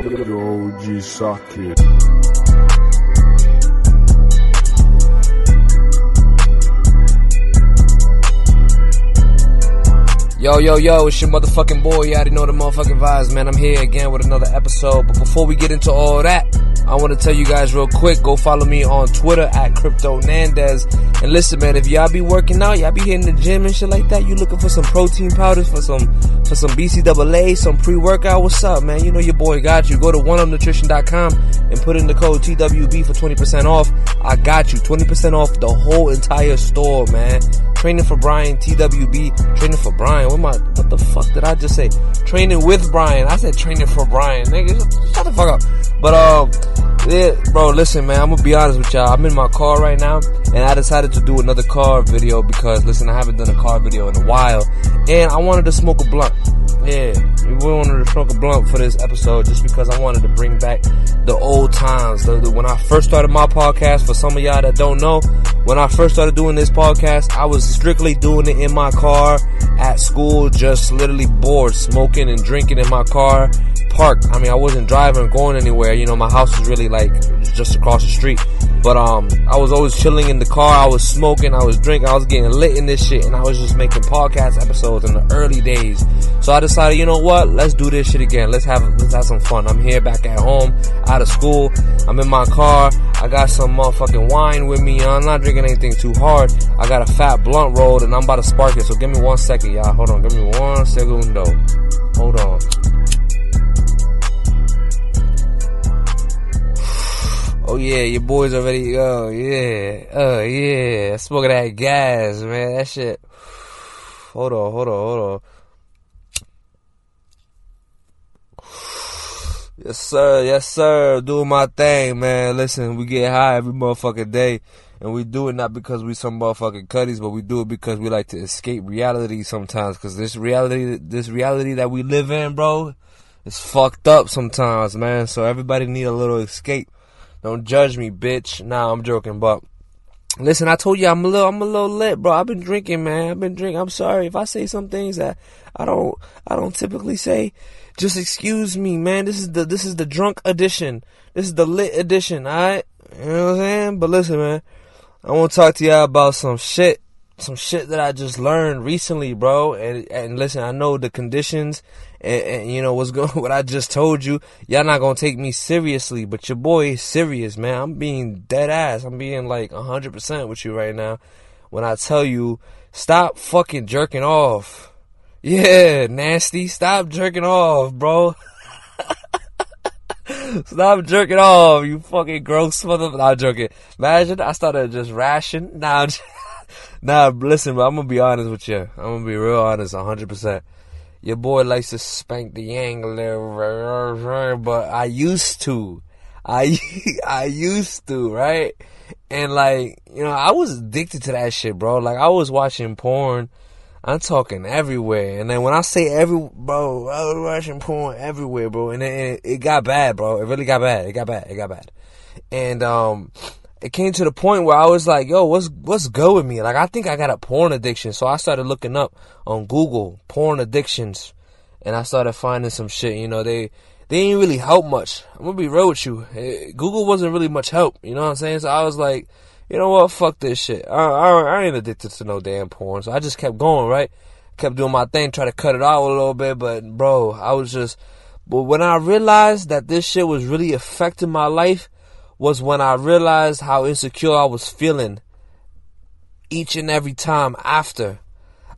OG socket. Yo, yo, yo, it's your motherfucking boy. You already know the motherfucking vibes, man. I'm here again with another episode. But before we get into all that, I want to tell you guys real quick, go follow me on Twitter at Crypto Nandez. And listen, man, if y'all be working out, y'all be hitting the gym and shit like that, you looking for some protein powders, for some, for some BCAA, some pre-workout, what's up, man? You know your boy got you. Go to oneupnutrition.com and put in the code TWB for 20% off. I got you. 20% off the whole entire store, man. Training for Brian, TWB, training for Brian. What am I, what the fuck did I just say? Training with Brian. I said training for Brian. Nigga, shut the fuck up. But, um, yeah, bro, listen, man, I'm gonna be honest with y'all. I'm in my car right now, and I decided to do another car video because, listen, I haven't done a car video in a while, and I wanted to smoke a blunt. Yeah, we wanted to smoke a blunt for this episode just because I wanted to bring back the old times. The, the, when I first started my podcast, for some of y'all that don't know, when I first started doing this podcast, I was strictly doing it in my car, at school, just literally bored, smoking and drinking in my car, parked. I mean, I wasn't driving going anywhere. You know, my house was really like just across the street. But um, I was always chilling in the car. I was smoking. I was drinking. I was getting lit in this shit, and I was just making podcast episodes in the early days. So I decided, you know what? Let's do this shit again. Let's have let's have some fun. I'm here back at home, out of school. I'm in my car. I got some motherfucking wine with me. I'm not drinking anything too hard. I got a fat blunt rolled, and I'm about to spark it. So give me one second, y'all. Hold on. Give me one segundo. Hold on. Oh yeah, your boys already. Oh yeah, oh yeah. Smoking that gas, man. That shit. Hold on, hold on, hold on. Yes sir, yes sir. Doing my thing, man. Listen, we get high every motherfucking day, and we do it not because we some motherfucking cutties, but we do it because we like to escape reality sometimes. Cause this reality, this reality that we live in, bro, is fucked up sometimes, man. So everybody need a little escape. Don't judge me, bitch. Nah, I'm joking, but listen, I told you I'm a little, I'm a little lit, bro. I've been drinking, man. I've been drinking. I'm sorry if I say some things that I don't, I don't typically say. Just excuse me, man. This is the, this is the drunk edition. This is the lit edition, alright? You know what I'm saying? But listen, man. I want to talk to y'all about some shit, some shit that I just learned recently, bro. And and listen, I know the conditions and, and, you know what's going what I just told you, y'all not gonna take me seriously, but your boy is serious, man. I'm being dead ass. I'm being like hundred percent with you right now when I tell you stop fucking jerking off. Yeah, nasty. Stop jerking off, bro. Stop jerking off, you fucking gross motherfucker. I'm joking. Imagine I started just ration. Nah, nah. Listen, bro, I'm gonna be honest with you. I'm gonna be real honest, hundred percent your boy likes to spank the yang a little, but I used to. I I used to, right? And like, you know, I was addicted to that shit, bro. Like I was watching porn. I'm talking everywhere. And then when I say every, bro, I was watching porn everywhere, bro. And then it, it got bad, bro. It really got bad. It got bad. It got bad. And um it came to the point where I was like, yo, what's what's good with me? Like I think I got a porn addiction. So I started looking up on Google porn addictions and I started finding some shit, you know, they they didn't really help much. I'm gonna be real with you. Eh, Google wasn't really much help, you know what I'm saying? So I was like, you know what, fuck this shit. I, I, I ain't addicted to no damn porn. So I just kept going, right? Kept doing my thing, try to cut it out a little bit, but bro, I was just, but when I realized that this shit was really affecting my life, was when I realized how insecure I was feeling each and every time after.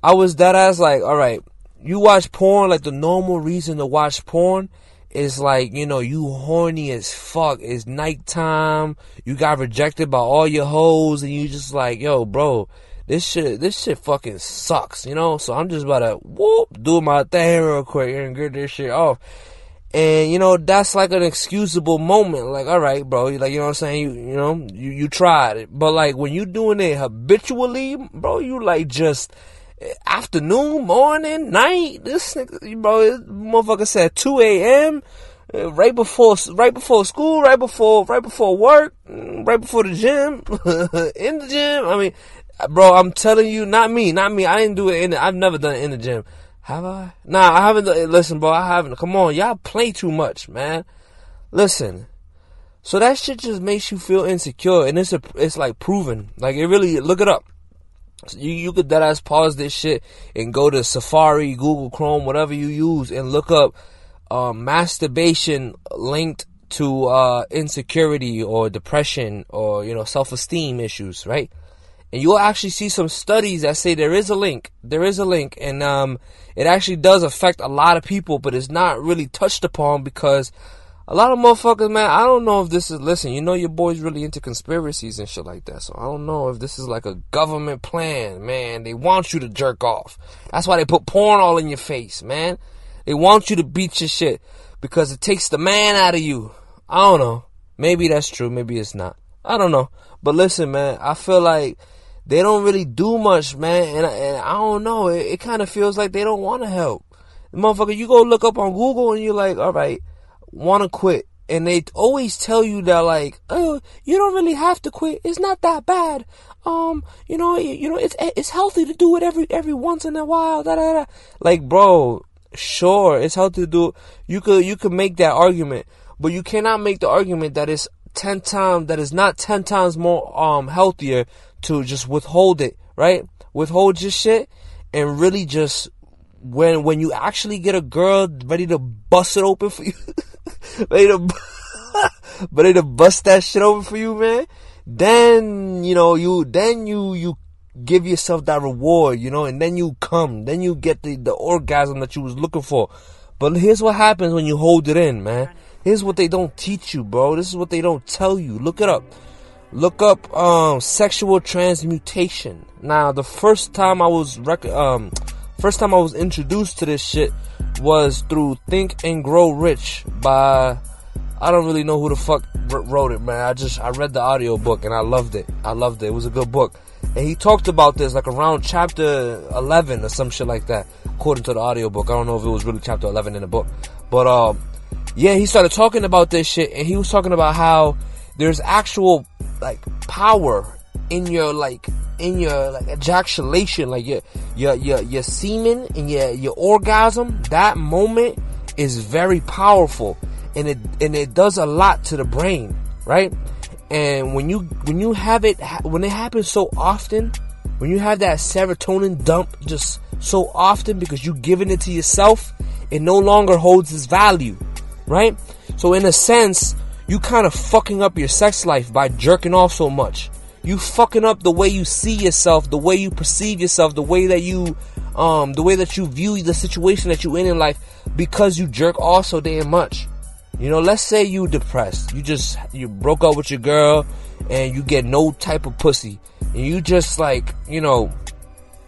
I was that ass like, alright, you watch porn, like the normal reason to watch porn is like, you know, you horny as fuck. It's nighttime. You got rejected by all your hoes and you just like, yo, bro, this shit, this shit fucking sucks, you know? So I'm just about to whoop, do my thing real quick and get this shit off. And you know, that's like an excusable moment. Like, all right, bro, like, you know what I'm saying? You, you know, you, you tried it. But like, when you doing it habitually, bro, you like just, afternoon, morning, night, this nigga, bro, motherfucker said 2 a.m., uh, right before, right before school, right before, right before work, mm, right before the gym, in the gym. I mean, bro, I'm telling you, not me, not me. I didn't do it in. The, I've never done it in the gym. Have I? Nah, I haven't. Done, listen, bro, I haven't. Come on, y'all play too much, man. Listen, so that shit just makes you feel insecure, and it's a, it's like proven. Like it really look it up. You you could dead ass pause this shit and go to Safari, Google Chrome, whatever you use, and look up uh, masturbation linked to uh, insecurity or depression or you know self esteem issues, right? And you'll actually see some studies that say there is a link. There is a link, and um, it actually does affect a lot of people, but it's not really touched upon because a lot of motherfuckers, man, I don't know if this is, listen, you know your boy's really into conspiracies and shit like that. So I don't know if this is like a government plan, man. They want you to jerk off. That's why they put porn all in your face, man. They want you to beat your shit because it takes the man out of you. I don't know. Maybe that's true. Maybe it's not. I don't know. But listen, man, I feel like they don't really do much, man. And, and I don't know. It, it kind of feels like they don't want to help. Motherfucker, you go look up on Google and you're like, all right want to quit and they always tell you that like oh you don't really have to quit it's not that bad um you know you, know it's it's healthy to do it every every once in a while da, da, da. like bro sure it's healthy to do you could you could make that argument but you cannot make the argument that it's 10 times that is not 10 times more um healthier to just withhold it right withhold your shit and really just when when you actually get a girl ready to bust it open for you ready to ready to bust that shit over for you, man. Then you know you then you you give yourself that reward, you know, and then you come, then you get the the orgasm that you was looking for. But here's what happens when you hold it in, man. Here's what they don't teach you, bro. This is what they don't tell you. Look it up. Look up um, sexual transmutation. Now, the first time I was rec- um, first time I was introduced to this shit was through Think and Grow Rich by I don't really know who the fuck wrote it, man. I just I read the audio book and I loved it. I loved it. It was a good book. And he talked about this like around chapter 11 or some shit like that, according to the audio book. I don't know if it was really chapter 11 in the book. But um yeah, he started talking about this shit and he was talking about how there's actual like power in your like in your like ejaculation, like your your your your semen and your your orgasm, that moment is very powerful, and it and it does a lot to the brain, right? And when you when you have it when it happens so often, when you have that serotonin dump just so often because you're giving it to yourself, it no longer holds its value, right? So in a sense, you kind of fucking up your sex life by jerking off so much you fucking up the way you see yourself, the way you perceive yourself, the way that you um the way that you view the situation that you're in in life because you jerk off so damn much. You know, let's say you depressed. You just you broke up with your girl and you get no type of pussy. And you just like, you know,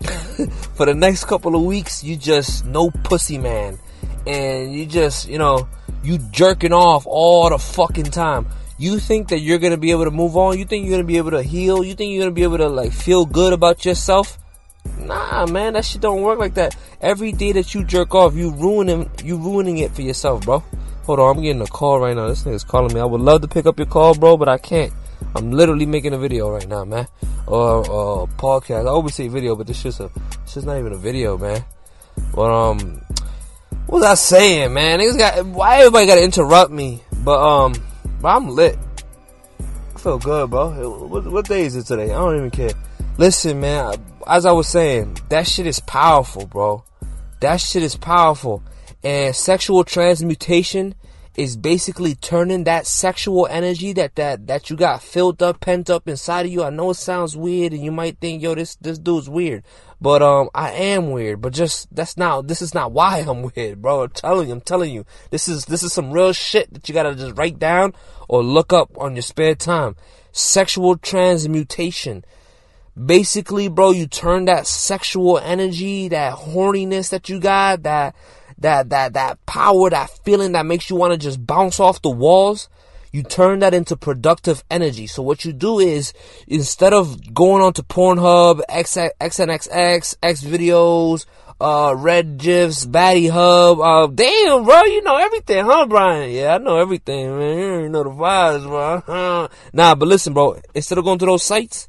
for the next couple of weeks you just no pussy man. And you just, you know, you jerking off all the fucking time you think that you're gonna be able to move on? You think you're gonna be able to heal? You think you're gonna be able to like feel good about yourself? Nah, man, that shit don't work like that. Every day that you jerk off, you ruining you ruining it for yourself, bro. Hold on, I'm getting a call right now. This nigga's calling me. I would love to pick up your call, bro, but I can't. I'm literally making a video right now, man. Or uh, podcast. I always say video, but this shit's a this is not even a video, man. But um, what was I saying, man? Niggas got why everybody got to interrupt me? But um, but I'm lit. I feel good, bro. What, what day is it today? I don't even care. Listen, man, as I was saying, that shit is powerful, bro. That shit is powerful. And sexual transmutation is basically turning that sexual energy that that that you got filled up, pent up inside of you. I know it sounds weird, and you might think, "Yo, this this dude's weird," but um, I am weird. But just that's not this is not why I'm weird, bro. I'm telling you, I'm telling you, this is this is some real shit that you gotta just write down or look up on your spare time. Sexual transmutation. Basically, bro, you turn that sexual energy, that horniness that you got, that that that that power, that feeling that makes you want to just bounce off the walls, you turn that into productive energy. So what you do is instead of going on to Pornhub, X, XNXX, X videos, uh, Red GIFs, Baddie Hub, uh, damn, bro, you know everything, huh, Brian? Yeah, I know everything, man. You know the vibes, bro. nah, but listen, bro, instead of going to those sites,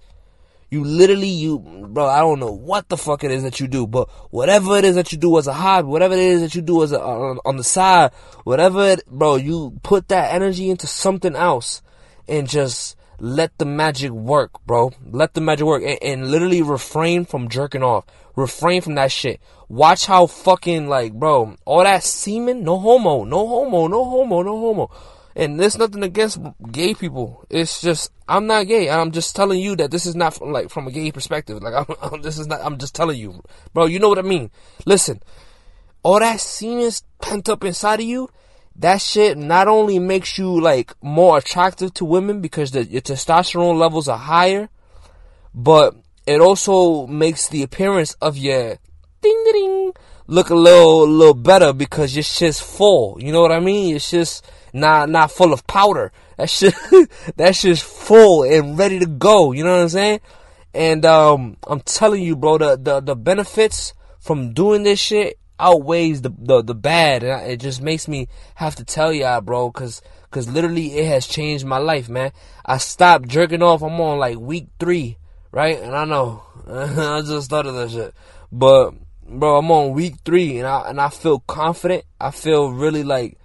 You literally, you, bro, I don't know what the fuck it is that you do, but whatever it is that you do as a hobby, whatever it is that you do as a, on, on the side, whatever it, bro, you put that energy into something else and just let the magic work, bro. Let the magic work and, and literally refrain from jerking off. Refrain from that shit. Watch how fucking like, bro, all that semen, no homo, no homo, no homo, no homo. And there's nothing against gay people. It's just I'm not gay. I'm just telling you that this is not from, like from a gay perspective. Like I'm, I'm, this is not. I'm just telling you, bro. You know what I mean? Listen, all that semen pent up inside of you. That shit not only makes you like more attractive to women because the, your testosterone levels are higher, but it also makes the appearance of your ding ding look a little a little better because your shit's full. You know what I mean? It's just not not full of powder. That shit that shit's full and ready to go. You know what I'm saying? And um, I'm telling you, bro, the, the the benefits from doing this shit outweighs the the, the bad, and it just makes me have to tell y'all, bro, cause cause literally it has changed my life, man. I stopped jerking off. I'm on like week three, right? And I know I just started that shit, but bro, I'm on week three, and I and I feel confident. I feel really like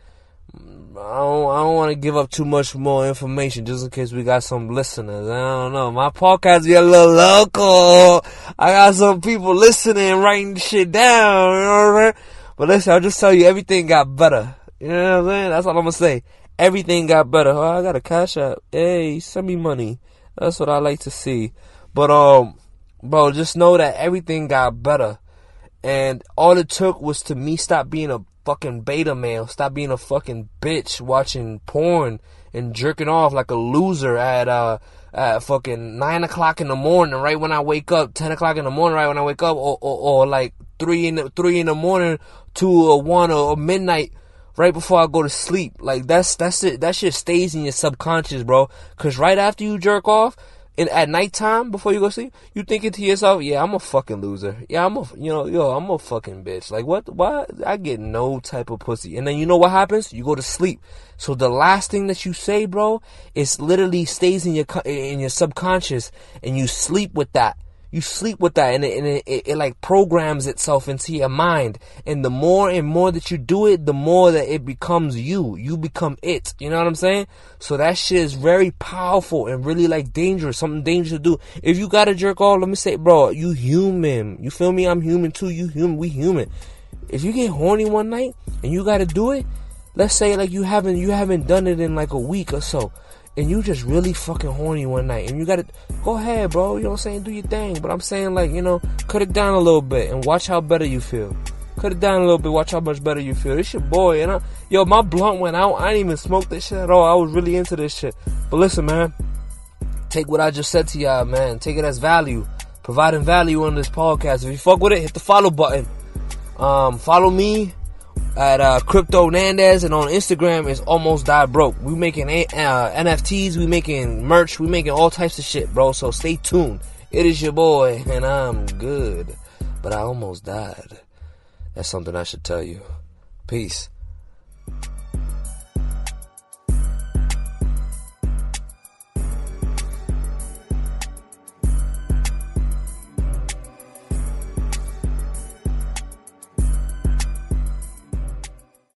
I don't, I don't want to give up too much more information just in case we got some listeners. I don't know. My podcast be a little local. I got some people listening, writing shit down. You know what I mean? But listen, I'll just tell you, everything got better. You know what I'm saying? That's all I'm gonna say. Everything got better. Oh, I got a cash app. Hey, send me money. That's what I like to see. But um, bro, just know that everything got better. And all it took was to me stop being a fucking beta male. Stop being a fucking bitch watching porn and jerking off like a loser at uh at fucking nine o'clock in the morning, right when I wake up, ten o'clock in the morning, right when I wake up, or or, or like three in the three in the morning to a one or, or midnight right before I go to sleep. Like that's that's it. That shit stays in your subconscious, bro. Cause right after you jerk off, and at nighttime before you go sleep, you thinking to yourself, "Yeah, I'm a fucking loser. Yeah, I'm a you know, yo, I'm a fucking bitch. Like what? Why? I get no type of pussy." And then you know what happens? You go to sleep. So the last thing that you say, bro, is literally stays in your in your subconscious, and you sleep with that you sleep with that and, it, and it, it, it, like programs itself into your mind. And the more and more that you do it the more that it becomes you. You become it. You know what i'm saying? So that shit is very powerful and really like dangerous. Something dangerous to do. If you gotta jerk off let me say bro you human. You feel me? I'm human too. You human we human. If you get horny one night and you gotta do it let's say like you haven't you haven't done it in like a week or so and you just really fucking horny one night and you gotta go ahead bro you know what i'm saying? Do your thing but i'm saying like you know cut it down a little bit and watch how better you feel. Cut it down a little bit watch how much better you feel. This your boy and I, yo my blunt went out. I didn't even smoke this shit at all. I was really into this shit. But listen man take what i just said to y'all man. Take it as value. Providing value on this podcast. If you fuck with it hit the follow button. Um follow me at uh, Crypto Nandez and on Instagram is almost die broke. We making uh, NFTs, we making merch, we making all types of shit, bro. So stay tuned. It is your boy, and I'm good, but I almost died. That's something I should tell you. Peace.